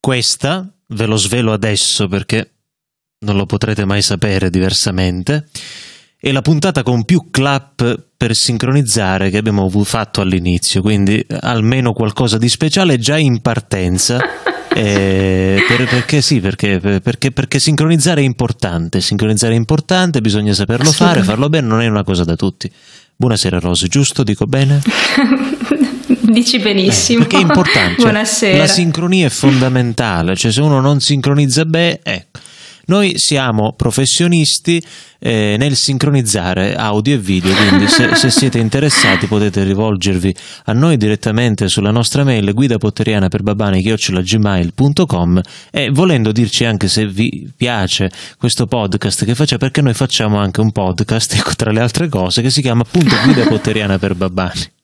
Questa ve lo svelo adesso perché non lo potrete mai sapere diversamente. È la puntata con più clap per sincronizzare che abbiamo fatto all'inizio, quindi almeno qualcosa di speciale già in partenza. Eh, per, perché sì, perché, perché, perché, sincronizzare è importante, sincronizzare è importante, bisogna saperlo fare, farlo bene, non è una cosa da tutti. Buonasera Rose, giusto? Dico bene? Dici benissimo. Eh, perché è importante. Cioè, Buonasera. La sincronia è fondamentale, cioè se uno non sincronizza bene, ecco. Noi siamo professionisti eh, nel sincronizzare audio e video, quindi se, se, siete interessati potete rivolgervi a noi direttamente sulla nostra mail guidapotteriana per babani.gmail.com e volendo dirci anche se vi piace questo podcast che facciamo, perché noi facciamo anche un podcast, ecco, tra le altre cose, che si chiama appunto Guida Potteriana per Babani.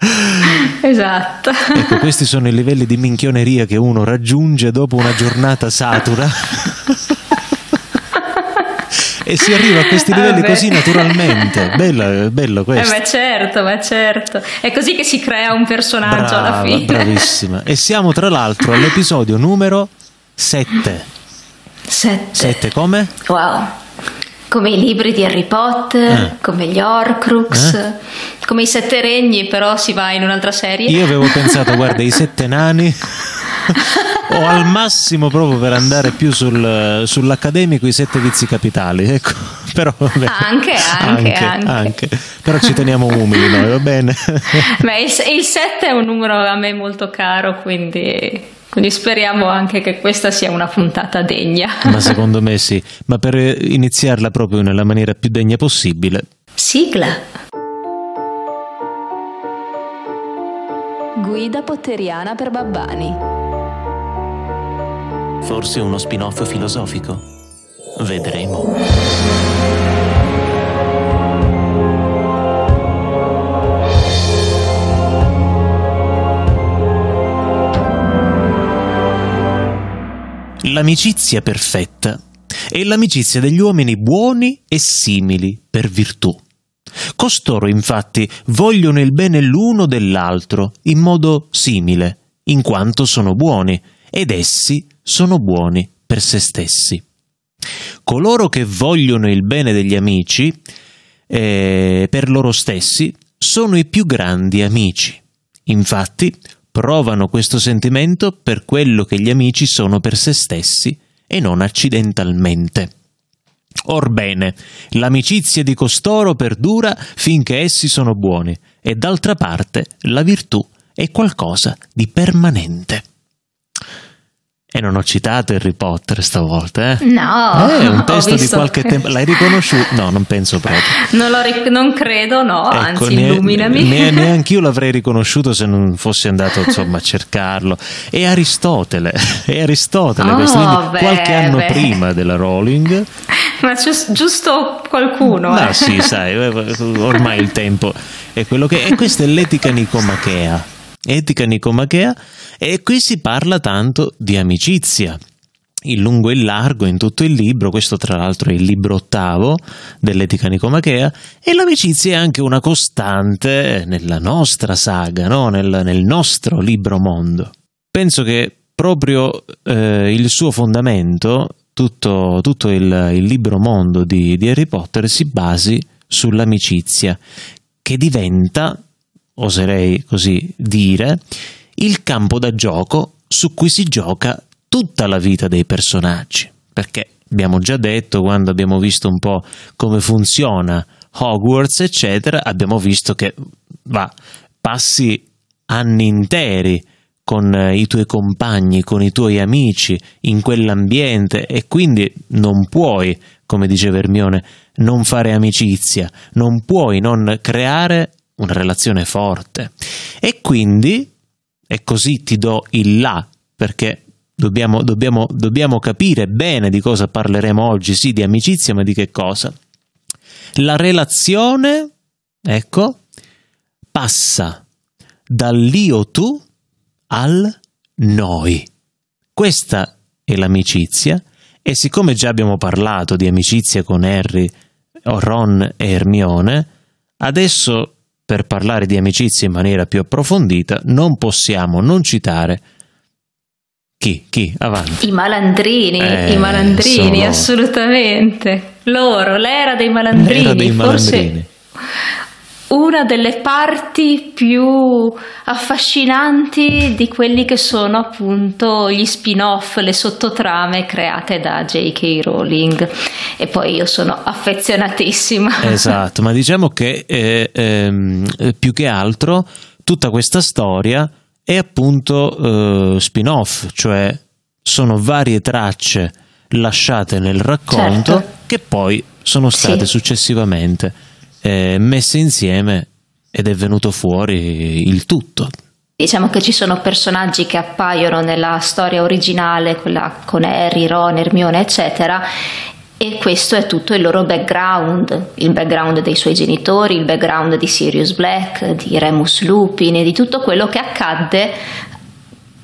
Esatto. Ecco, questi sono i livelli di minchioneria che uno raggiunge dopo una giornata satura. e si arriva a questi livelli Vabbè. così naturalmente. Bello, bello Eh, questo. ma certo, ma certo. È così che si crea un personaggio alla Brava, fine. bravissima. E siamo tra l'altro all'episodio numero 7. Sette. 7 come? Wow. Come i libri di Harry Potter, Eh. come gli Horcrux, come i Sette Regni, però si va in un'altra serie. Io avevo pensato, guarda, i sette nani. o al massimo proprio per andare più sul- sull'accademico i sette vizi capitali ecco però vabbè. Anche, anche, anche. però ci teniamo umili noi va bene Beh, il, il 7 è un numero a me molto caro, quindi, quindi speriamo anche che questa sia una puntata degna. ma secondo me sì ma per iniziarla proprio nella maniera più degna possibile Sigla. Guida potteriana per babbani. forse uno spin-off filosofico vedremo L'amicizia perfetta è l'amicizia degli uomini buoni e simili per virtù. Costoro infatti vogliono il bene l'uno dell'altro in modo simile, in quanto sono buoni, ed essi sono buoni per se stessi. Coloro che vogliono il bene degli amici, eh, per loro stessi, sono i più grandi amici. Infatti, provano questo sentimento per quello che gli amici sono per se stessi e non accidentalmente. Orbene, l'amicizia di costoro perdura finché essi sono buoni, e d'altra parte la virtù è qualcosa di permanente. E non ho citato Harry Potter stavolta, eh? No, Eh, un testo di qualche tempo. L'hai riconosciuto? No, non penso proprio. Non, lo ric- non credo, no, Ecco, anzi, ne- illuminami. ne- neanch'io l'avrei riconosciuto se non fossi andato insomma a cercarlo. È Aristotele, è Aristotele Oh, beh, qualche anno beh. prima della Rowling. Ma gius- giusto qualcuno. Ma eh. sì, sai, eh, ormai il tempo è quello che è. E questa è l'etica nicomachea. Etica nicomachea, e qui si parla tanto di amicizia. In lungo e in largo in tutto il libro, questo tra l'altro è il libro ottavo dell'etica nicomachea, e l'amicizia è anche una costante nella nostra saga, no? nel, nel nostro libro mondo. Penso che proprio eh, il suo fondamento, tutto, tutto il, il libro mondo di, di Harry Potter, si basi sull'amicizia, che diventa, oserei così dire, il campo da gioco su cui si gioca tutta la vita dei personaggi. Perché abbiamo già detto, quando abbiamo visto un po' come funziona Hogwarts, eccetera, abbiamo visto che va, passi anni interi con eh, i tuoi compagni, con i tuoi amici in quell'ambiente e quindi non puoi, come diceva Hermione, non fare amicizia, non puoi non creare una relazione forte. E quindi, e così ti do il là, perché dobbiamo, dobbiamo, dobbiamo capire bene di cosa parleremo oggi, sì, di amicizia, ma di che cosa? La relazione, ecco, passa dall'io tu al noi. Questa è l'amicizia e siccome già abbiamo parlato di amicizia con Harry, Ron e Hermione, adesso per parlare di amicizia in maniera più approfondita non possiamo non citare Chi? Chi? Avanti. I malandrini, Eh, i malandrini, sono- assolutamente. Loro, l'era dei malandrini, L'era dei forse malandrini. Una delle parti più affascinanti di quelli che sono appunto gli spin-off, le sottotrame create da J.K. Rowling. E poi io sono affezionatissima. Esatto, ma diciamo che eh, eh, più che altro tutta questa storia è appunto eh, spin-off, cioè sono varie tracce lasciate nel racconto Certo. che poi sono state Sì. successivamente eh, messe insieme ed è venuto fuori il tutto. Diciamo che ci sono personaggi che appaiono nella storia originale, quella con Harry, Ron, Hermione, eccetera, e questo è tutto il loro background, il background dei suoi genitori, il background di Sirius Black, di Remus Lupin e di tutto quello che accadde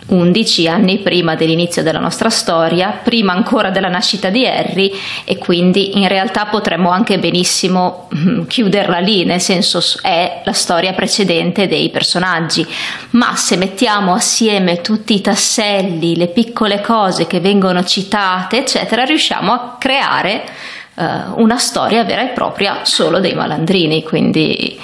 11 anni prima dell'inizio della nostra storia, prima ancora della nascita di Harry e quindi in realtà potremmo anche benissimo mm, chiuderla lì, nel senso è la storia precedente dei personaggi, ma se mettiamo assieme tutti i tasselli, le piccole cose che vengono citate, eccetera, riusciamo a creare eh, una storia vera e propria solo dei malandrini, quindi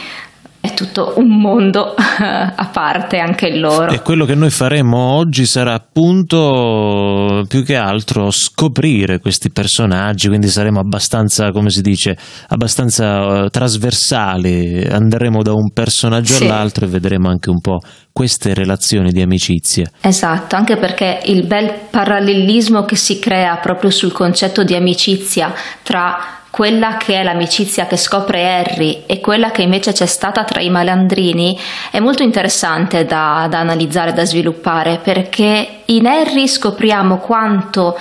è tutto un mondo a parte anche loro. E quello che noi faremo oggi sarà appunto più che altro scoprire questi personaggi, quindi saremo abbastanza, come si dice, abbastanza eh, trasversali, andremo da un personaggio Sì. all'altro e vedremo anche un po' queste relazioni di amicizia. Esatto, anche perché il bel parallelismo che si crea proprio sul concetto di amicizia tra quella che è l'amicizia che scopre Harry e quella che invece c'è stata tra i malandrini è molto interessante da, da analizzare, da sviluppare, perché in Harry scopriamo quanto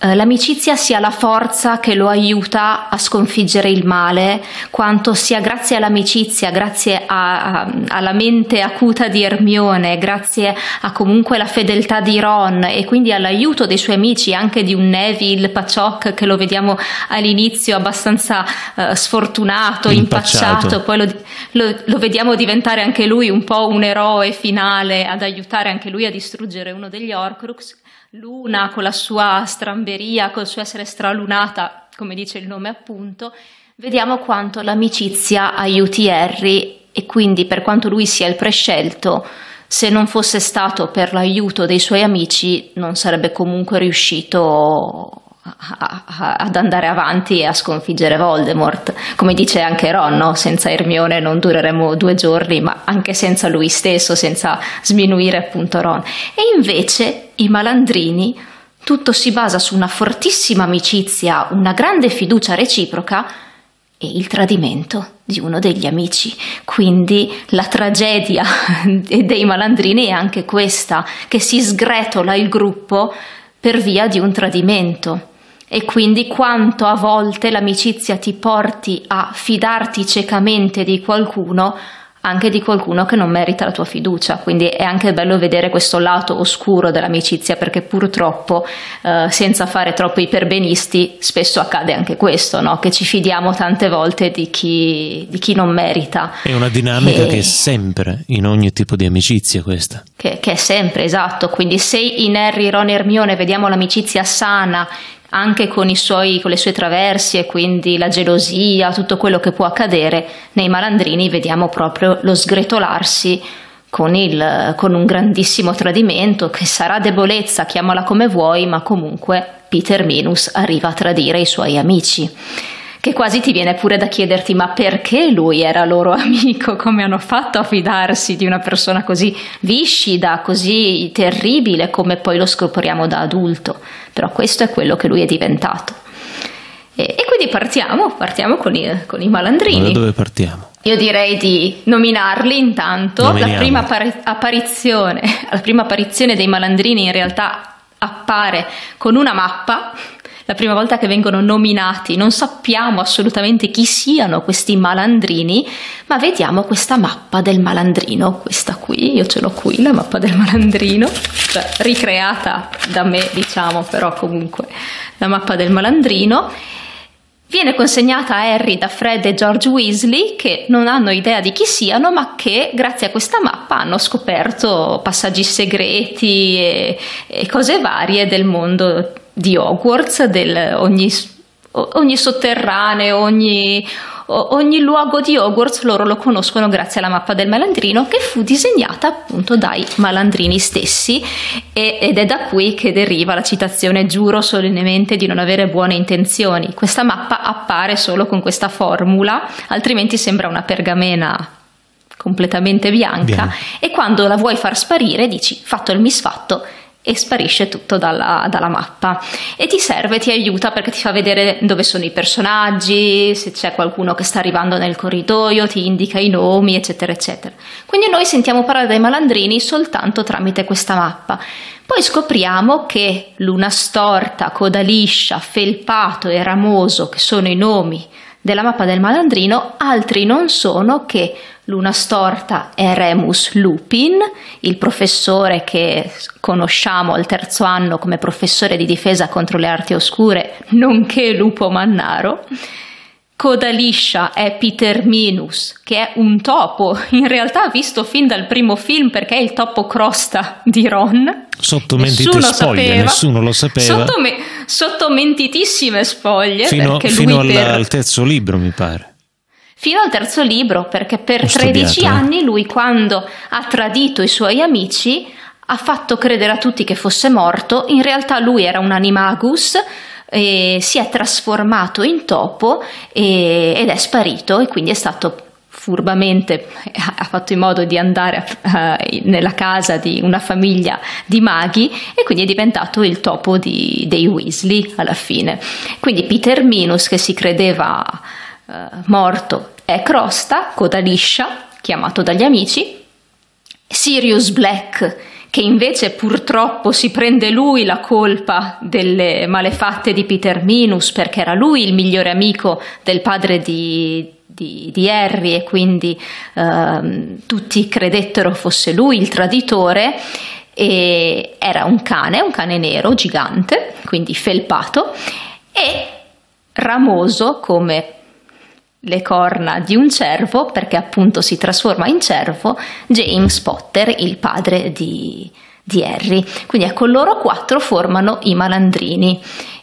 l'amicizia sia la forza che lo aiuta a sconfiggere il male, quanto sia grazie all'amicizia, grazie a- a- alla mente acuta di Hermione, grazie a comunque la fedeltà di Ron e quindi all'aiuto dei suoi amici, anche di un Neville Paciok che lo vediamo all'inizio abbastanza eh, sfortunato, Impacciato. impacciato, poi lo, lo- lo vediamo diventare anche lui un po' un eroe finale ad aiutare anche lui a distruggere uno degli Horcrux. Luna con la sua stramberia, col suo essere stralunata, come dice il nome appunto, vediamo quanto l'amicizia aiuti Harry e quindi per quanto lui sia il prescelto, se non fosse stato per l'aiuto dei suoi amici non sarebbe comunque riuscito ad andare avanti e a sconfiggere Voldemort. Come dice anche Ron, no? senza Hermione non dureremo due giorni, ma anche senza lui stesso, senza sminuire appunto Ron. E invece i malandrini, tutto si basa su una fortissima amicizia, una grande fiducia reciproca e il tradimento di uno degli amici. Quindi la tragedia dei malandrini è anche questa, che si sgretola il gruppo per via di un tradimento. E quindi quanto a volte l'amicizia ti porti a fidarti ciecamente di qualcuno, anche di qualcuno che non merita la tua fiducia. Quindi è anche bello vedere questo lato oscuro dell'amicizia, perché purtroppo, eh, senza fare troppo iperbenisti, spesso accade anche questo, no? che ci fidiamo tante volte di chi, di chi non merita. È una dinamica E- che è sempre in ogni tipo di amicizia questa. che, che è sempre esatto. Quindi, se in Harry, Ron e Hermione vediamo l'amicizia sana anche con, suoi, con le sue traversie, quindi la gelosia, tutto quello che può accadere, nei malandrini vediamo proprio lo sgretolarsi con, il- con un grandissimo tradimento che sarà debolezza, chiamala come vuoi, ma comunque Peter Minus arriva a tradire i suoi amici. Che quasi ti viene pure da chiederti: ma perché lui era loro amico? Come hanno fatto a fidarsi di una persona così viscida, così terribile, come poi lo scopriamo da adulto? Però questo è quello che lui è diventato. E, e quindi partiamo, partiamo con i, con i Ma malandrini. da dove partiamo? Io direi di nominarli intanto. La prima appari- apparizione, la prima apparizione dei malandrini in realtà appare con una mappa. La prima volta che vengono nominati. Non sappiamo assolutamente chi siano questi malandrini, ma vediamo questa mappa del malandrino, questa qui, io ce l'ho qui, la mappa del malandrino, cioè ricreata da me, diciamo, però comunque la mappa del malandrino. Viene consegnata a Harry da Fred e George Weasley che non hanno idea di chi siano ma che grazie a questa mappa hanno scoperto passaggi segreti e, e cose varie del mondo di Hogwarts, del, ogni, ogni sotterraneo, ogni, ogni luogo di Hogwarts loro lo conoscono grazie alla mappa del malandrino che fu disegnata appunto dai malandrini stessi e, ed è da qui che deriva la citazione giuro solennemente di non avere buone intenzioni. Questa mappa appare solo con questa formula, altrimenti sembra una pergamena completamente bianca Bianco. e quando la vuoi far sparire dici fatto il misfatto e sparisce tutto dalla, dalla, mappa e ti serve, ti aiuta perché ti fa vedere dove sono i personaggi, se c'è qualcuno che sta arrivando nel corridoio, ti indica i nomi, eccetera, eccetera. Quindi noi sentiamo parlare dei malandrini soltanto tramite questa mappa. Poi scopriamo che Luna Storta, Coda Liscia, Felpato e Ramoso, che sono i nomi della mappa del malandrino, altri non sono che Luna Storta è Remus Lupin, il professore che conosciamo al terzo anno come professore di difesa contro le arti oscure, nonché Lupo Mannaro. Coda liscia è Peter Minus, che è un topo, in realtà visto fin dal primo film perché è il topo crosta di Ron. Sotto mentite spoglie, sapeva. nessuno lo sapeva. Sotto, me- sotto mentitissime spoglie. Fino, fino per... al terzo libro, mi pare fino al terzo libro, perché per Ho 13 studiato. anni lui quando ha tradito i suoi amici ha fatto credere a tutti che fosse morto, in realtà lui era un animagus, e si è trasformato in topo e, ed è sparito e quindi è stato furbamente ha fatto in modo di andare uh, nella casa di una famiglia di maghi e quindi è diventato il topo di, dei Weasley alla fine. Quindi Peter Minus che si credeva eh, morto è Crosta, coda liscia, chiamato dagli amici, Sirius Black, che invece purtroppo si prende lui la colpa delle malefatte di Peter Minus, perché era lui il migliore amico del padre di, di, di Harry e quindi eh, tutti credettero fosse lui il traditore. E era un cane, un cane nero gigante, quindi felpato, e ramoso come le corna di un cervo, perché appunto si trasforma in cervo, James Potter, il padre di, di Harry. Quindi ecco, loro quattro formano i malandrini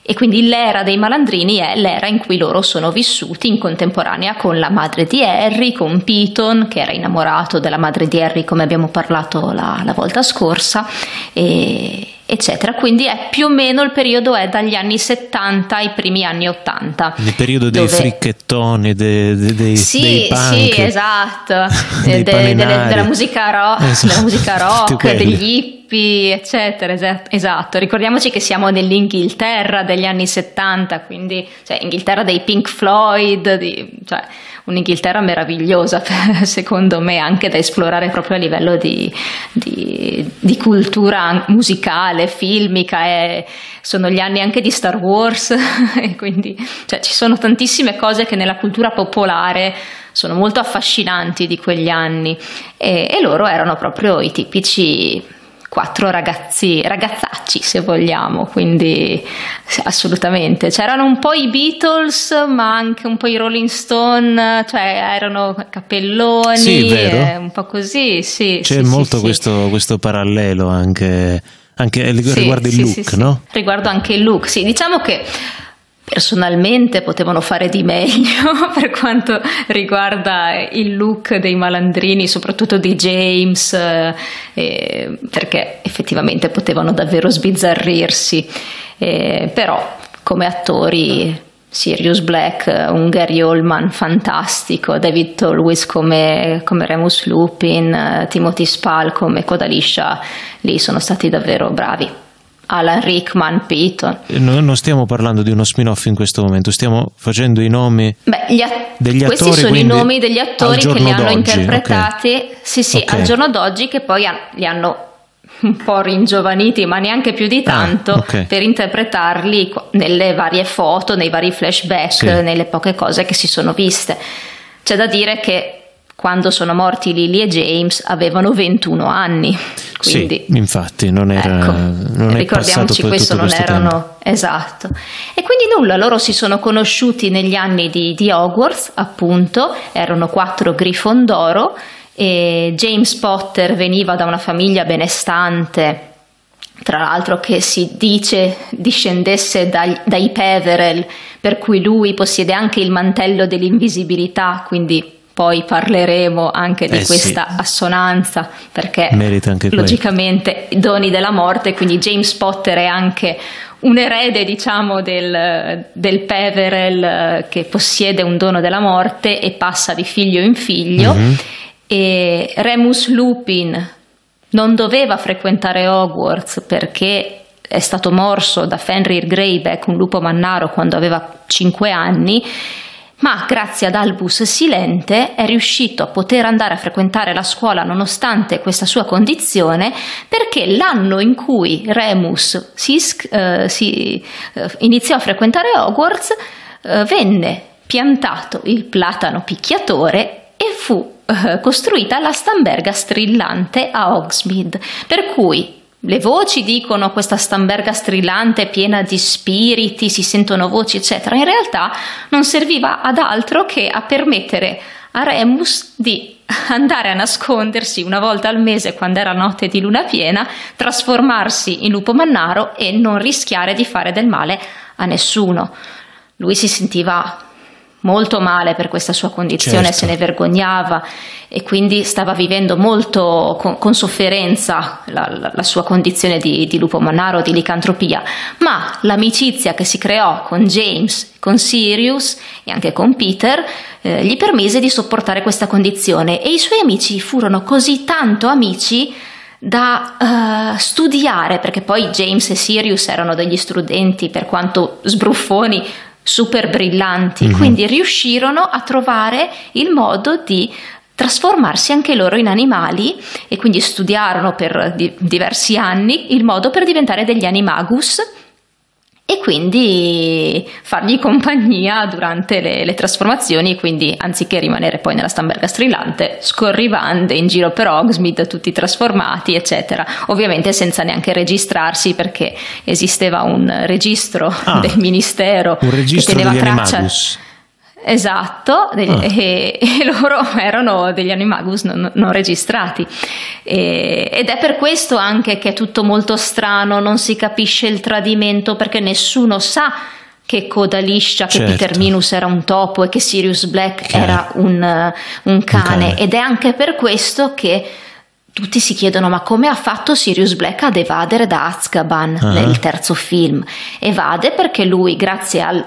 e quindi l'era dei malandrini è l'era in cui loro sono vissuti in contemporanea con la madre di Harry, con Piton, che era innamorato della madre di Harry come abbiamo parlato la, la volta scorsa, e, eccetera. Quindi è più o meno il periodo è dagli anni 70 ai primi anni 80. Il periodo dei dove... fricchettoni, dei, dei, dei, sì, dei punk, sì, esatto, de, de, della musica rock, esatto. della musica rock degli hippie, eccetera. Esatto, ricordiamoci che siamo nell'Inghilterra degli anni 70, quindi cioè, Inghilterra dei Pink Floyd, di, cioè, un'Inghilterra meravigliosa secondo me anche da esplorare proprio a livello di, di, di cultura musicale, filmica, e sono gli anni anche di Star Wars e quindi cioè, ci sono tantissime cose che nella cultura popolare sono molto affascinanti di quegli anni. E, e loro erano proprio i tipici quattro ragazzi, ragazzacci se vogliamo, quindi assolutamente. C'erano un po' i Beatles, ma anche un po' i Rolling Stone, cioè erano cappelloni, sì, eh, un po' così, sì. C'è sì, molto sì, questo, questo, parallelo anche, anche riguardo il look, no? Riguardo anche il look, sì. Diciamo che personalmente potevano fare di meglio per quanto riguarda il look dei malandrini, soprattutto di James, eh, perché effettivamente potevano davvero sbizzarrirsi, eh, però come attori Sirius Black, un Gary Oldman fantastico, David Tolwis come, come Remus Lupin, Timothy Spall come Codaliscia, lì sono stati davvero bravi. Alan Rickman, Peyton. Noi non stiamo parlando di uno spin-off in questo momento, stiamo facendo i nomi Beh, a- degli questi attori. Questi sono i nomi degli attori che li hanno interpretati, okay. sì sì, okay. al giorno d'oggi che poi li hanno un po' ringiovaniti, ma neanche più di ah, tanto, ah, okay. per interpretarli nelle varie foto, nei vari flashback, sì. nelle poche cose che si sono viste. C'è da dire che quando sono morti Lily e James avevano 21 anni. Quindi, sì, infatti, non era. Ecco, non ricordiamoci, questo non erano. Esatto. E quindi nulla, loro si sono conosciuti negli anni di, di Hogwarts, appunto, erano quattro Grifondoro e James Potter veniva da una famiglia benestante, tra l'altro che si dice discendesse dai, dai Peverell, per cui lui possiede anche il mantello dell'invisibilità, quindi poi parleremo anche di Eh, questa sì. assonanza perché anche quello. logicamente doni della morte, quindi James Potter è anche un erede diciamo del, del Peverell eh, che possiede un dono della morte e passa di figlio in figlio Mhm. e Remus Lupin non doveva frequentare Hogwarts perché è stato morso da Fenrir Greyback, un lupo mannaro, quando aveva 5 anni, ma grazie ad Albus Silente è riuscito a poter andare a frequentare la scuola nonostante questa sua condizione, perché l'anno in cui Remus si, eh, si, eh, iniziò a frequentare Hogwarts eh, venne piantato il platano picchiatore e fu eh, costruita la stamberga strillante a Hogsmeade, per cui le voci dicono questa stamberga strillante piena di spiriti, si sentono voci, eccetera. In realtà non serviva ad altro che a permettere a Remus di andare a nascondersi una volta al mese quando era notte di luna piena, trasformarsi in lupo mannaro e non rischiare di fare del male a nessuno. Lui si sentiva molto male per questa sua condizione, Certo. se ne vergognava e quindi stava vivendo molto con, con sofferenza la, la- la sua condizione di, di lupo mannaro, di licantropia, ma l'amicizia che si creò con James, con Sirius e anche con Peter eh, gli permise di sopportare questa condizione e i suoi amici furono così tanto amici da eh, studiare, perché poi James e Sirius erano degli studenti, per quanto sbruffoni, super brillanti, Mhm. quindi riuscirono a trovare il modo di trasformarsi anche loro in animali e quindi studiarono per di- diversi anni il modo per diventare degli animagus e quindi fargli compagnia durante le, le trasformazioni quindi anziché rimanere poi nella stamberga strillante scorrivande in giro per Hogsmeade tutti trasformati eccetera ovviamente senza neanche registrarsi perché esisteva un registro Ah, del ministero Un registro che teneva traccia Animagus. Esatto, Ah. e, e loro erano degli animagus non, non registrati. E- ed è per questo anche che è tutto molto strano, non si capisce il tradimento perché nessuno sa che coda liscia, che Certo. Peter Minus era un topo e che Sirius Black Chiaro. era un, eh, un cane. cane. Ed è anche per questo che tutti si chiedono ma come ha fatto Sirius Black ad evadere da Azkaban Ah. nel terzo film? Evade perché lui, grazie al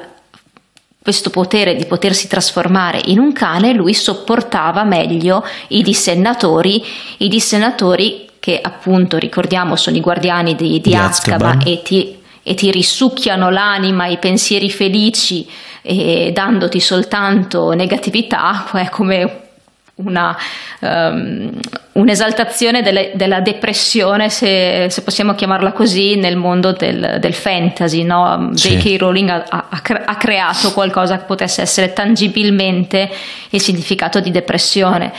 questo potere di potersi trasformare in un cane, lui sopportava meglio i dissennatori, i dissennatori che appunto ricordiamo sono i guardiani di, di Azkaban. e ti, e ti risucchiano l'anima, i pensieri felici e dandoti soltanto negatività, è come una, ehm, un'esaltazione delle- della depressione, se, se possiamo chiamarla così, nel mondo del, del fantasy. No? Sì. J.K. Rowling ha, ha creato qualcosa che potesse essere tangibilmente il significato di depressione.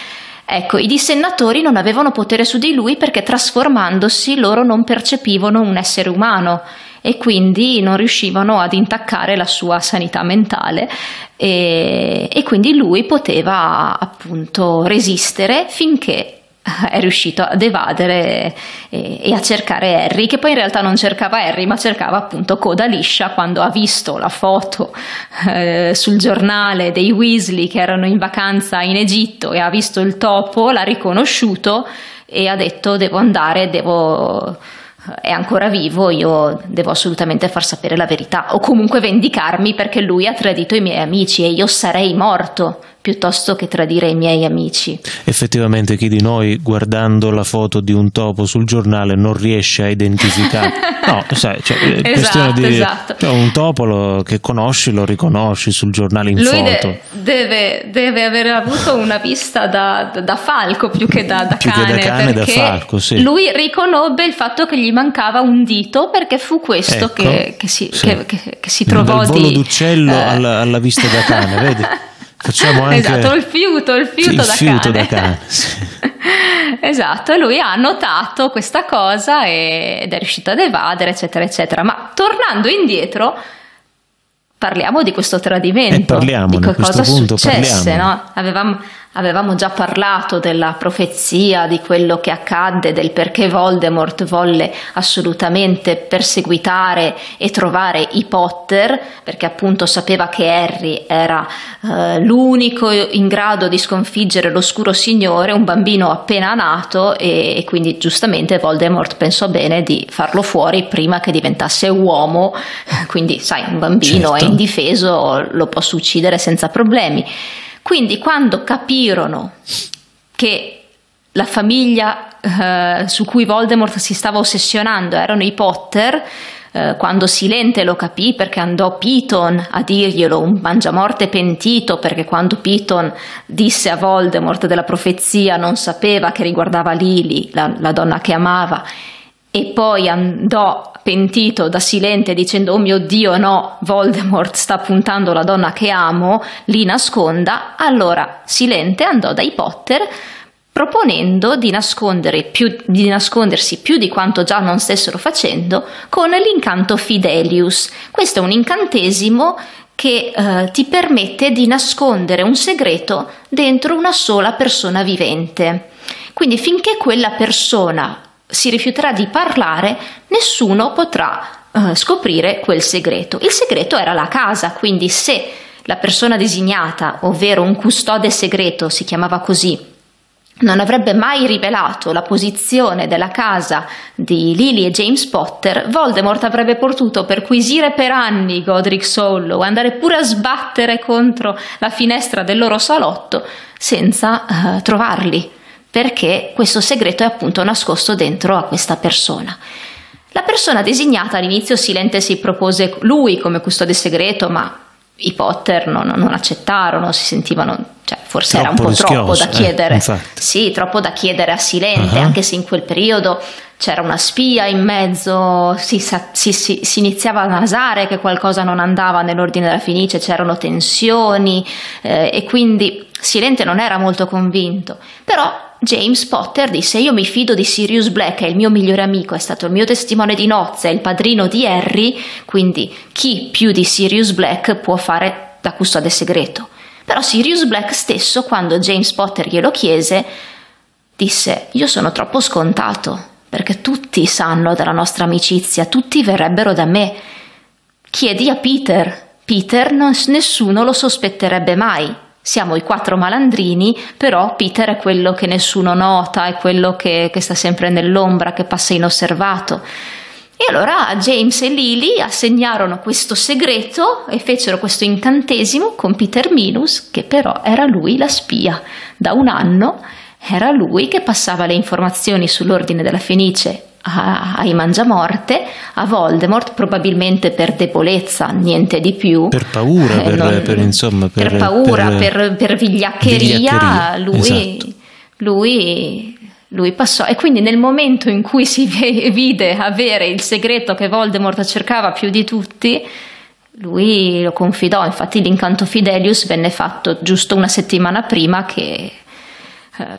Ecco, i dissennatori non avevano potere su di lui perché trasformandosi loro non percepivano un essere umano e quindi non riuscivano ad intaccare la sua sanità mentale e, e quindi lui poteva appunto resistere finché è riuscito ad evadere e, e a cercare Harry, che poi in realtà non cercava Harry, ma cercava appunto coda liscia quando ha visto la foto eh, sul giornale dei Weasley che erano in vacanza in Egitto e ha visto il topo, l'ha riconosciuto e ha detto devo andare, devo è ancora vivo, io devo assolutamente far sapere la verità o comunque vendicarmi perché lui ha tradito i miei amici e io sarei morto piuttosto che tradire i miei amici. Effettivamente chi di noi guardando la foto di un topo sul giornale non riesce a identificare. No, sai, cioè, è Esatto, questione di esatto. cioè, un topo lo- che conosci lo riconosci sul giornale in Lui de- foto. deve, deve aver avuto una vista da, da falco più che da, da Più che da cane, cane, da perché falco, sì. lui riconobbe il fatto che gli mancava un dito perché fu questo Ecco, che, che si, sì. che- che- si trovò bel volo di... d'uccello eh, alla, alla vista da cane, vedi? Facciamo anche Esatto, il fiuto, il fiuto il da fiuto cane. da cane. sì. Esatto, lui ha notato questa cosa ed è riuscito ad evadere, eccetera, eccetera. Ma tornando indietro, parliamo di questo tradimento, eh, di che cosa successe, no? Avevamo, avevamo, già parlato della profezia, di quello che accadde, del perché Voldemort volle assolutamente perseguitare e trovare i Potter, perché appunto sapeva che Harry era eh, l'unico in grado di sconfiggere l'oscuro signore, un bambino appena nato e, e quindi giustamente Voldemort pensò bene di farlo fuori prima che diventasse uomo, quindi sai, un bambino certo. è indifeso, lo posso uccidere senza problemi. Quindi quando capirono che la famiglia eh, su cui Voldemort si stava ossessionando erano i Potter, eh, quando Silente lo capì perché andò Piton a dirglielo, un mangiamorte pentito perché quando Piton disse a Voldemort della profezia non sapeva che riguardava Lily, la, la donna che amava, e poi andò pentito da Silente dicendo oh mio Dio no, Voldemort sta puntando la donna che amo, li nasconda, allora Silente andò dai Potter proponendo di, più, di, nascondersi più di quanto già non stessero facendo con l'incanto Fidelius. Questo è un incantesimo che eh, ti permette di nascondere un segreto dentro una sola persona vivente. Quindi finché quella persona si rifiuterà di parlare, nessuno potrà eh, scoprire quel segreto. Il segreto era la casa, quindi se la persona designata, ovvero un custode segreto, si chiamava così, non avrebbe mai rivelato la posizione della casa di Lily e James Potter, Voldemort avrebbe potuto perquisire per anni Godric Sollow, andare pure a sbattere contro la finestra del loro salotto senza uh, trovarli perché questo segreto è appunto nascosto dentro a questa persona. La persona designata all'inizio Silente si propose lui come custode segreto, ma i Potter non, non accettarono, si sentivano, cioè, forse troppo era un po' troppo da eh, chiedere, eh, sì, troppo da chiedere a Silente, uh-huh. anche se in quel periodo c'era una spia in mezzo, si, si, si, si, iniziava a nasare che qualcosa non andava nell'ordine della Fenice, c'erano tensioni eh, e quindi Silente non era molto convinto, però James Potter disse io mi fido di Sirius Black, è il mio migliore amico, è stato il mio testimone di nozze, è il padrino di Harry, quindi chi più di Sirius Black può fare da custode segreto? Però Sirius Black stesso, quando James Potter glielo chiese, disse io sono troppo scontato, perché tutti sanno della nostra amicizia, tutti verrebbero da me. Chiedi a Peter. Peter non, nessuno lo sospetterebbe mai. Siamo i quattro malandrini, però Peter è quello che nessuno nota, è quello che, che sta sempre nell'ombra, che passa inosservato. E allora James e Lily assegnarono questo segreto e fecero questo incantesimo con Peter Minus, che però era lui la spia. Da un anno era lui che passava le informazioni sull'ordine della Fenice ai Mangiamorte, a Voldemort, probabilmente per debolezza, niente di più. Per paura, eh, per, non, per, insomma, per, per paura, per, per vigliaccheria, vigliaccheria, lui, esatto. lui, lui passò. E quindi nel momento in cui si vide avere il segreto che Voldemort cercava più di tutti, lui lo confidò. Infatti l'incanto Fidelius venne fatto giusto una settimana prima che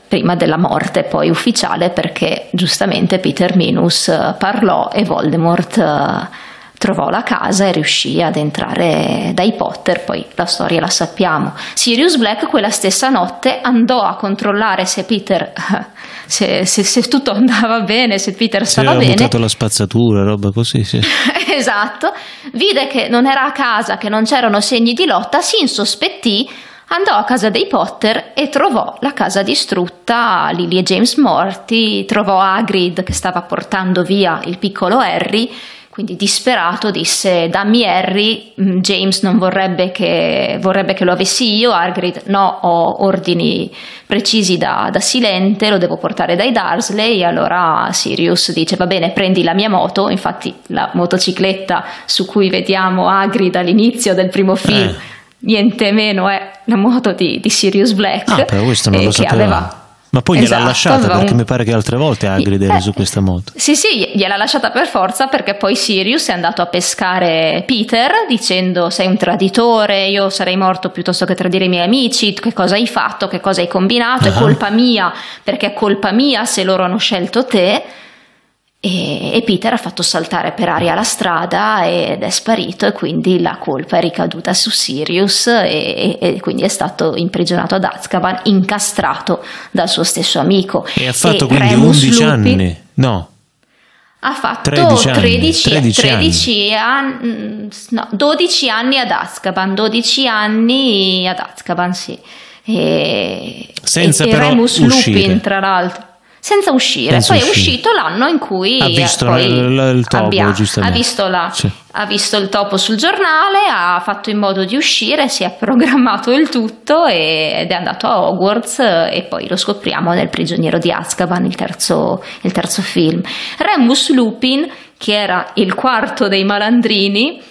prima della morte poi ufficiale perché giustamente Peter Minus eh, parlò e Voldemort eh, trovò la casa e riuscì ad entrare dai Potter, poi la storia la sappiamo. Sirius Black quella stessa notte andò a controllare se Peter se, se, se tutto andava bene, se Peter stava bene. Ha buttato la spazzatura, roba così, sì. esatto. Vide che non era a casa, che non c'erano segni di lotta, si insospettì andò a casa dei Potter e trovò la casa distrutta, Lily e James morti, trovò Hagrid che stava portando via il piccolo Harry, quindi disperato disse dammi Harry, mm, James non vorrebbe che, vorrebbe che lo avessi io, Hagrid no, ho ordini precisi da, da Silente, lo devo portare dai Darsley, allora Sirius dice va bene prendi la mia moto, infatti la motocicletta su cui vediamo Hagrid all'inizio del primo film. Eh niente meno è la moto di, di Sirius Black ah, però questo non eh, lo che sapeva. aveva Ma poi gliel'ha Esatto, lasciata aveva perché un- mi pare che altre volte Hagrid eri Eh, su questa moto. Sì, sì, gliel'ha lasciata per forza perché poi Sirius è andato a pescare Peter dicendo sei un traditore, io sarei morto piuttosto che tradire i miei amici, che cosa hai fatto, che cosa hai combinato, è Ah. colpa mia perché è colpa mia se loro hanno scelto te. E, e Peter ha fatto saltare per aria la strada ed è sparito e quindi la colpa è ricaduta su Sirius e, e- quindi è stato imprigionato ad Azkaban, incastrato dal suo stesso amico. E ha fatto E quindi Remus 11 Lupin- anni. No, ha fatto 13 anni, 13, 13 13 anni, no, 12 anni ad Azkaban, 12 anni ad Azkaban, sì. E, Senza e però Remus uscire. Lupin, tra l'altro. Senza uscire, Senza poi è uscire. uscito l'anno in cui Ha visto poi il- topo, abbia- ha, visto la- Sì. ha visto il topo sul giornale, ha fatto in modo di uscire, si è programmato il tutto e- ed è andato a Hogwarts eh, e poi lo scopriamo nel prigioniero di Azkaban, il terzo, il terzo film. Remus Lupin, che era il quarto dei malandrini,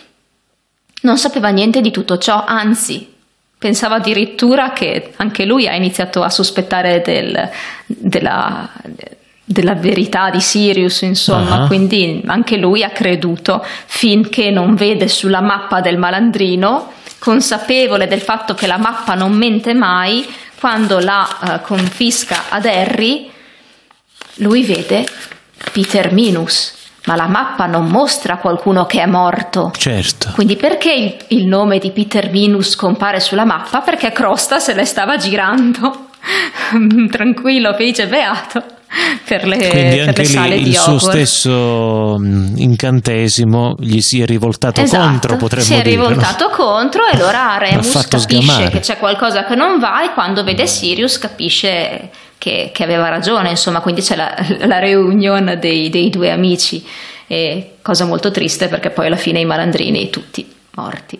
non sapeva niente di tutto ciò, anzi pensava addirittura che anche lui ha iniziato a sospettare del- della, della verità di Sirius, insomma, Ah. quindi anche lui ha creduto finché non vede sulla mappa del malandrino, consapevole del fatto che la mappa non mente mai, quando la eh, confisca ad Harry, lui vede Peter Minus, ma la mappa non mostra qualcuno che è morto. certo. Quindi perché il, il nome di Peter Minus compare sulla mappa? Perché Crosta se le stava girando tranquillo, felice e beato per le, Quindi per anche le sale lì di il suo stesso mh, incantesimo gli si è rivoltato Esatto, contro, potremmo si è dire. no? rivoltato contro e allora Remus capisce sgamare. che c'è qualcosa che non va e quando vede Sirius capisce che, che aveva ragione, insomma, quindi c'è la, la reunion dei, dei due amici, e cosa molto triste perché poi alla fine i malandrini tutti morti.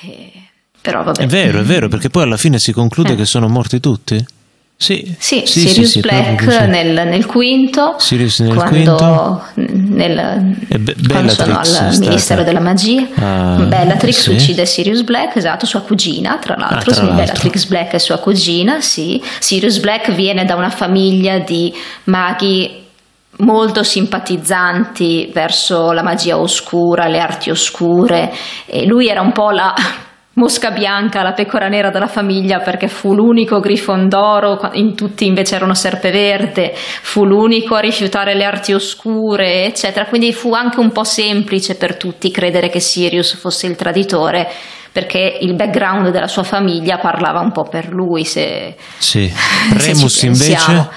E- però vabbè. È vero, è vero, perché poi alla fine si conclude Eh. che sono morti tutti? Sì, Sì, sì, Sirius sì, Black nel, nel quinto, Sirius nel quando, quinto. nel- Be- quando sono al Ministero della Magia. Ah, Bellatrix uccide Sirius Black, esatto, sua cugina, tra l'altro. Ah, tra l'altro. Bellatrix Black è sua cugina, sì. Sirius Black viene da una famiglia di maghi molto simpatizzanti verso la magia oscura, le arti oscure e lui era un po' la mosca bianca, la pecora nera della famiglia perché fu l'unico grifondoro, in tutti invece erano serpeverde, fu l'unico a rifiutare le arti oscure, eccetera, quindi fu anche un po' semplice per tutti credere che Sirius fosse il traditore perché il background della sua famiglia parlava un po' per lui se, Sì. se Remus invece...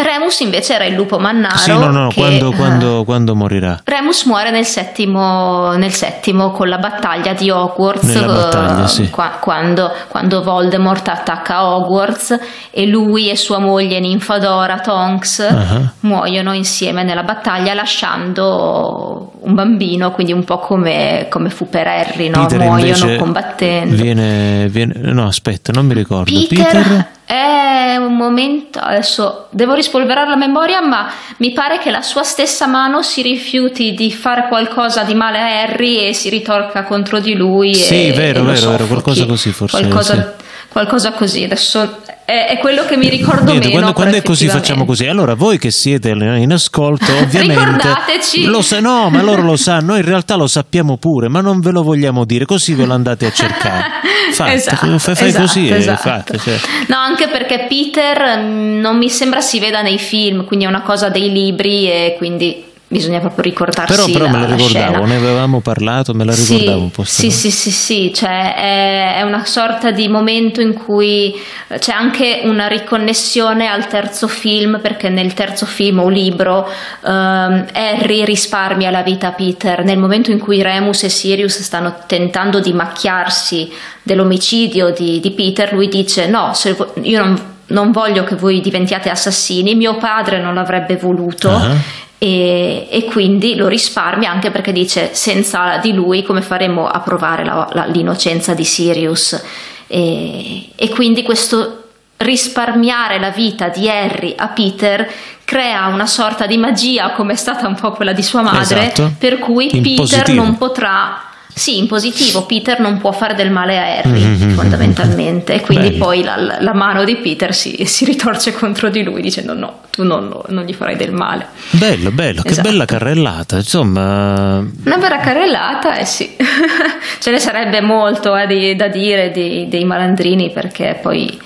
Remus invece era il lupo mannaro. Sì, no, no, che, quando, eh, quando, quando morirà? Remus muore nel settimo, nel settimo con la battaglia di Hogwarts, Nella battaglia, sì. qua- quando, quando Voldemort attacca Hogwarts e lui e sua moglie Ninfadora Tonks Ah. muoiono insieme nella battaglia lasciando un bambino, quindi un po' come, come fu per Harry, no? Peter muoiono combattendo. Viene, viene... No, aspetta, non mi ricordo. Peter, è un momento, adesso devo rispolverare la memoria, ma mi pare che la sua stessa mano si rifiuti di fare qualcosa di male a Harry e si ritorca contro di lui. Sì, e, vero, e vero, vero, qualcosa così forse, Qualcosa, sì. qualcosa così, adesso è, è quello che mi ricordo Niente, meno. quando, quando è così facciamo così. Allora, voi che siete in ascolto, ovviamente. Ricordateci. Lo sa- no, ma loro lo sanno, noi in realtà lo sappiamo pure, ma non ve lo vogliamo dire, così ve lo andate a cercare. Fate, Esatto, fai, fai esatto, così esatto. fate. cioè. No, anche perché Peter mm, non mi sembra si veda nei film, quindi è una cosa dei libri e quindi bisogna proprio ricordarsi Però, però la, me la la ricordavo, scena. ne avevamo parlato, me la Sì, ricordavo un po'. Sì, sì, sì, sì, cioè è, è una sorta di momento in cui c'è anche una riconnessione al terzo film, perché nel terzo film o libro ehm, Harry risparmia la vita a Peter. Nel momento in cui Remus e Sirius stanno tentando di macchiarsi dell'omicidio di, di Peter, lui dice: No, se io non, non voglio che voi diventiate assassini, mio padre non l'avrebbe voluto. Ah. E, e quindi lo risparmia anche perché dice senza di lui come faremo a provare la- la- l'innocenza di Sirius e, e quindi questo risparmiare la vita di Harry a Peter crea una sorta di magia come è stata un po' quella di sua madre Esatto. per cui In Peter positivo. non potrà Sì, in positivo Peter non può fare del male a Harry mm-hmm. fondamentalmente e quindi Bello. poi la, la, mano di Peter si, si, ritorce contro di lui dicendo no, tu non, non gli farai del male. Bello, bello, esatto. che bella carrellata, insomma. Una bella carrellata, eh sì, ce ne sarebbe molto eh, di, da dire di, dei malandrini perché poi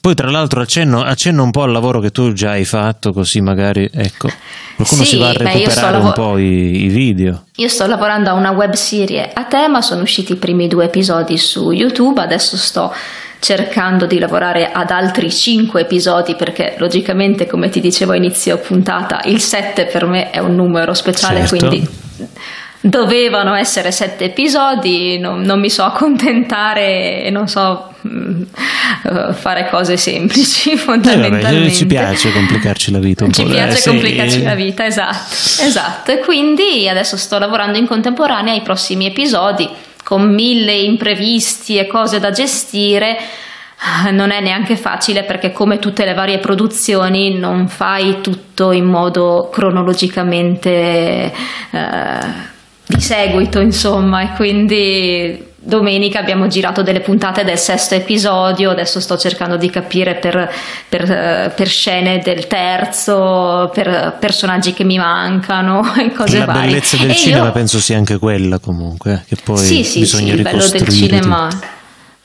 poi tra l'altro accenno, accenno, un po' al lavoro che tu già hai fatto, così magari ecco, qualcuno sì, si va a recuperare lav- un po' i, i, video. Io sto lavorando a una web serie a tema, sono usciti i primi due episodi su YouTube, adesso sto cercando di lavorare ad altri cinque episodi perché logicamente come ti dicevo a inizio puntata il 7 per me è un numero speciale, certo. quindi dovevano essere sette episodi, non, non mi so accontentare e non so mm, uh, fare cose semplici fondamentalmente. Eh vabbè, ci piace complicarci la vita un ci po'. Ci piace eh, complicarci sì. la vita, esatto, esatto. E quindi adesso sto lavorando in contemporanea ai prossimi episodi con mille imprevisti e cose da gestire ah, non è neanche facile perché come tutte le varie produzioni non fai tutto in modo cronologicamente eh, di seguito, insomma, e quindi domenica abbiamo girato delle puntate del sesto episodio, adesso sto cercando di capire per, per, per scene del terzo, per personaggi che mi mancano e cose La varie. La bellezza del e cinema io... penso sia anche quella comunque, eh, che poi sì, sì, bisogna sì, il bello del cinema. Tutto.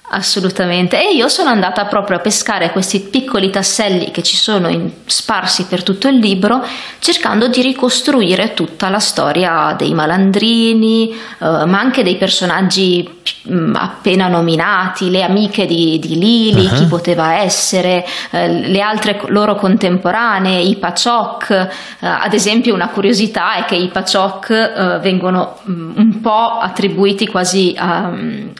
Assolutamente, e io sono andata proprio a pescare questi piccoli tasselli che ci sono in, sparsi per tutto il libro, cercando di ricostruire tutta la storia dei malandrini, eh, ma anche dei personaggi mh, mm, appena nominati, le amiche di, di Lily, uh-huh. chi poteva essere, eh, le altre loro contemporanee, i Pachok. Eh, ad esempio, una curiosità è che i Pachok eh, vengono mh, mm, un po' attribuiti quasi a. Um,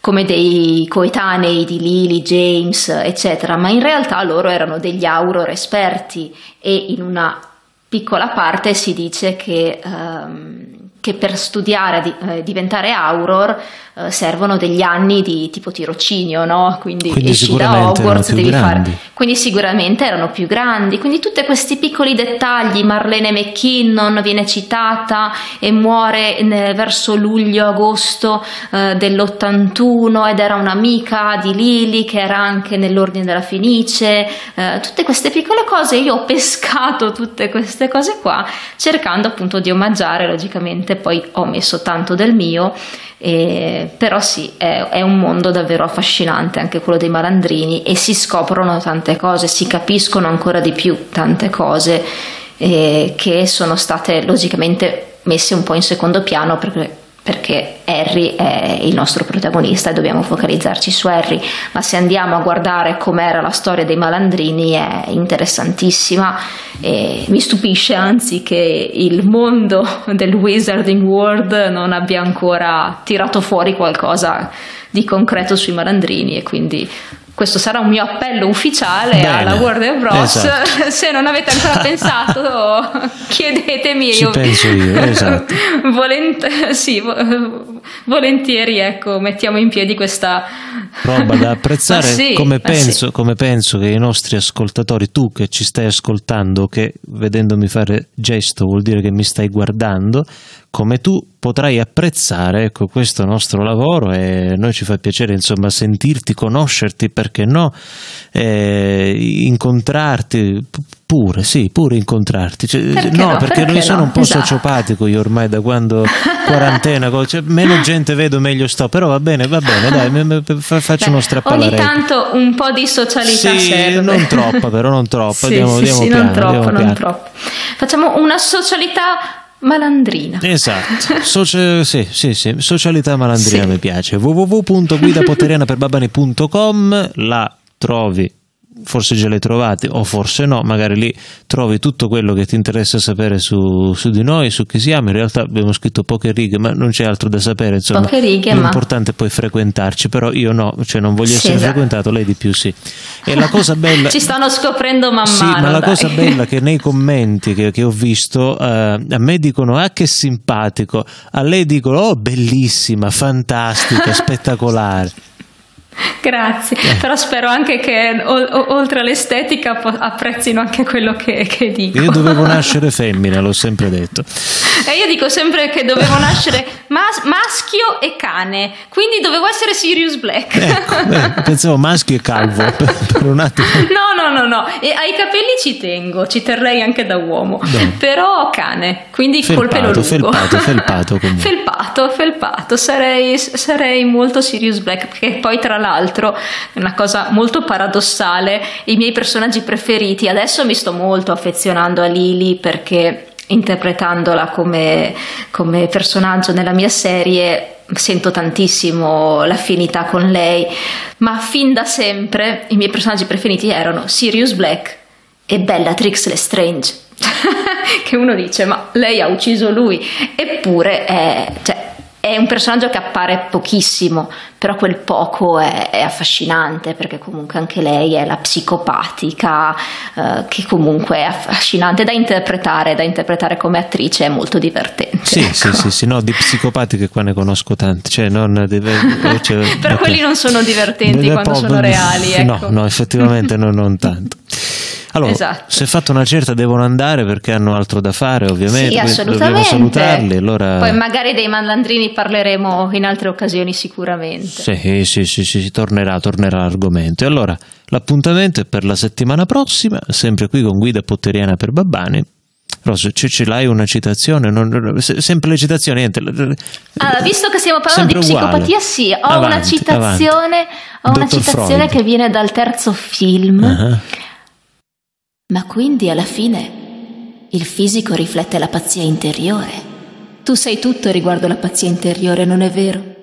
come dei coetanei di Lily, James, eccetera, ma in realtà loro erano degli auror esperti e in una piccola parte si dice che, um, che per studiare, di, eh, diventare auror, eh, servono degli anni di tipo tirocinio, no? Quindi, quindi esci da Hogwarts, devi grandi. fare. Quindi sicuramente erano più grandi. Quindi tutti questi piccoli dettagli, Marlene McKinnon viene citata e muore eh, verso luglio-agosto eh, dell'81 ed era un'amica di Lily che era anche nell'ordine della Fenice. Eh, tutte queste piccole cose, io ho pescato tutte queste cose qua cercando appunto di omaggiare, logicamente poi ho messo tanto del mio eh, però sì, è, è, un mondo davvero affascinante anche quello dei malandrini e si scoprono tante cose, si capiscono ancora di più tante cose eh, che sono state logicamente messe un po' in secondo piano perché perché Harry è il nostro protagonista e dobbiamo focalizzarci su Harry, ma se andiamo a guardare com'era la storia dei malandrini è interessantissima e mi stupisce anzi che il mondo del Wizarding World non abbia ancora tirato fuori qualcosa di concreto sui malandrini e quindi questo sarà un mio appello ufficiale Bene, alla Warner Bros. Esatto. Se non avete ancora pensato, chiedetemi. Ci io penso io, esatto. Volent- sì, volentieri, ecco, mettiamo in piedi questa roba da apprezzare. sì, come, penso, sì. come penso che i nostri ascoltatori, tu che ci stai ascoltando, che vedendomi fare gesto vuol dire che mi stai guardando, come tu potrai apprezzare ecco, questo nostro lavoro e noi ci fa piacere insomma sentirti, conoscerti, perché no, eh, incontrarti pure, sì, pure incontrarti. Cioè, perché no, no, perché, perché noi sono no? un po' esatto. sociopatico io ormai da quando quarantena, cioè, meno gente vedo meglio sto, però va bene, va bene, dai, faccio Beh, uno strappalaretto. Ogni tanto un po' di socialità sì, serve. non troppa però, non troppa, sì, andiamo, sì, andiamo sì, piano, non troppo, non piano. troppo. Facciamo una socialità malandrina. Esatto, Socia- sì, sì, sì. socialità malandrina mi piace. www.guidapoterianaperbabani.com la trovi forse già le trovate o forse no, magari lì trovi tutto quello che ti interessa sapere su, su, di noi, su chi siamo. In realtà abbiamo scritto poche righe, ma non c'è altro da sapere. Insomma, poche righe, l'importante ma... è poi frequentarci, però io no, cioè non voglio sì, essere esatto. frequentato, lei di più sì. E la cosa bella... Ci stanno scoprendo man sì, mano. Sì, ma la dai. cosa bella che nei commenti che, che ho visto uh, a me dicono ah che simpatico, a lei dicono oh bellissima, fantastica, spettacolare. Grazie, eh. però spero anche che o- oltre all'estetica po- apprezzino anche quello che, che, dico. Io dovevo nascere femmina, l'ho sempre detto. E io dico sempre che dovevo nascere mas- maschio e cane, quindi dovevo essere Sirius Black. Ecco, eh, pensavo maschio e calvo per, per un attimo. No, no, no, no, e ai capelli ci tengo, ci terrei anche da uomo, No. però cane, quindi col pelo Felpato, lungo. felpato, felpato. Felpato, felpato, sarei, sarei molto Sirius Black, perché poi tra l'altro una cosa molto paradossale, i miei personaggi preferiti, adesso mi sto molto affezionando a Lily perché interpretandola come, come personaggio nella mia serie sento tantissimo l'affinità con lei, ma fin da sempre i miei personaggi preferiti erano Sirius Black e Bellatrix Lestrange. che uno dice, ma lei ha ucciso lui, eppure è, cioè, è un personaggio che appare pochissimo, però quel poco è, è affascinante perché comunque anche lei è la psicopatica, eh, che comunque è affascinante da interpretare, da interpretare come attrice è molto divertente. Sì, ecco. sì, sì, sì, no, di psicopatiche qua ne conosco tanti, cioè non deve, cioè, Però ok. quelli non sono divertenti Eh, quando sono reali, ecco. No, no, effettivamente no, non tanto. Allora, Esatto. se è fatto una certa devono andare perché hanno altro da fare, ovviamente. Sì, assolutamente. Dobbiamo salutarli. Allora... Poi magari dei malandrini parleremo in altre occasioni sicuramente. Sì, sì, sì, sì, tornerà, tornerà l'argomento. E allora l'appuntamento è per la settimana prossima, sempre qui con Guida Potteriana per Babbani. Rosa, ce, ce l'hai una citazione? Non- se- sempre le citazioni, niente. Allora, visto che stiamo parlando di uguale. psicopatia, sì, ho Avanti, una citazione, ho una citazione che viene dal terzo film. Ah, Ma quindi alla fine il fisico riflette la pazzia interiore. Tu sai tutto riguardo la pazzia interiore, non è vero?